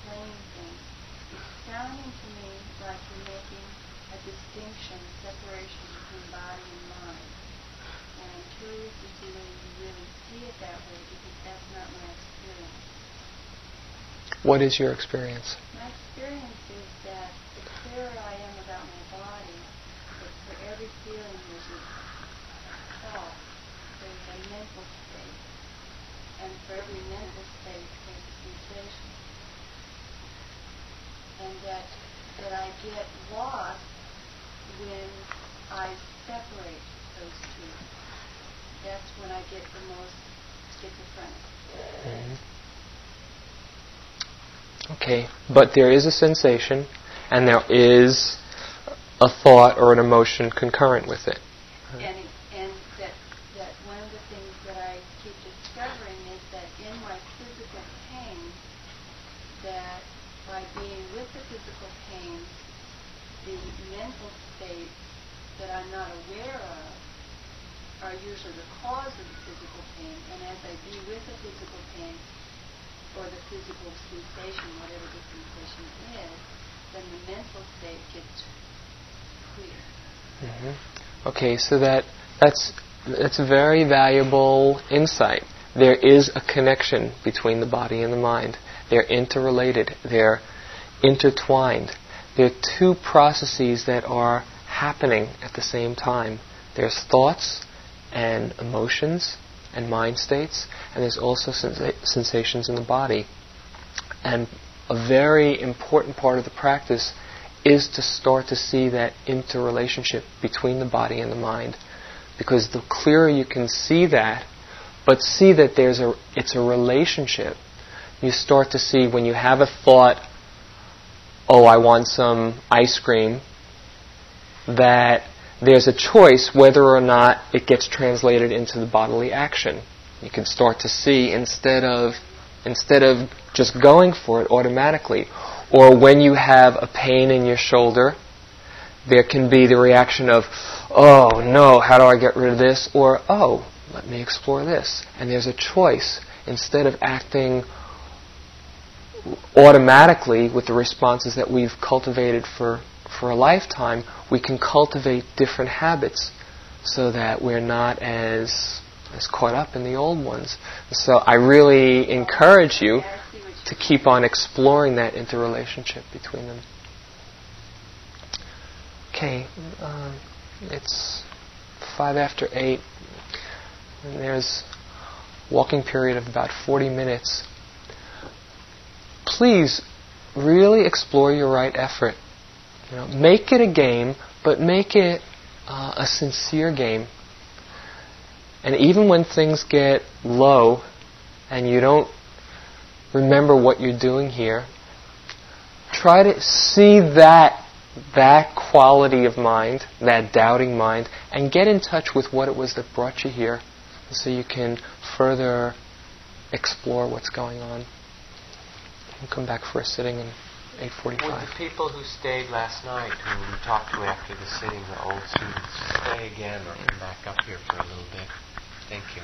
explain things. It's sounding to me like you're making a distinction, a separation between body and mind. And I'm curious to see whether you really see it that way because that's not my experience. What is your experience? My experience is that the clearer I am about my body, that for every feeling there's a thought, there's a mental state. And for every mental state there's a sensation. And that that I get lost when I separate those two. That's when I get the most schizophrenic. Mm-hmm. Okay, but there is a sensation, and there is a thought or an emotion concurrent with it. And, and that, that one of the things that I keep discovering is that in my physical pain, that by being with the physical pain, the mental states that I'm not aware of are usually the cause of the physical pain. And as I be with the physical pain, or the physical sensation, whatever the sensation is, then the mental state gets clear. Mm-hmm. Okay, so that that's that's very valuable insight. There is a connection between the body and the mind. They're interrelated. They're intertwined. There are two processes that are happening at the same time. There's thoughts and emotions and mind states, and there's also sensations in the body. And a very important part of the practice is to start to see that interrelationship between the body and the mind. Because the clearer you can see that, but see that there's a it's a relationship, you start to see when you have a thought, oh, I want some ice cream, that there's a choice whether or not it gets translated into the bodily action. You can start to see instead of instead of just going for it automatically, or when you have a pain in your shoulder, there can be the reaction of, "Oh no, how do I get rid of this?" or "Oh, let me explore this." And there's a choice instead of acting automatically with the responses that we've cultivated for for a lifetime, we can cultivate different habits so that we're not as as caught up in the old ones. So I really encourage you to keep on exploring that interrelationship between them. Okay, um, it's five after eight, and there's walking period of about 40 minutes. Please really explore your right effort. You know, make it a game, but make it uh, a sincere game. And even when things get low and you don't remember what you're doing here, try to see that that quality of mind, that doubting mind, and get in touch with what it was that brought you here so you can further explore what's going on. We'll come back for a sitting in 8.45. Would the people who stayed last night, who we talked to after the sitting, the old students, stay again or come back up here for a little bit? Thank you.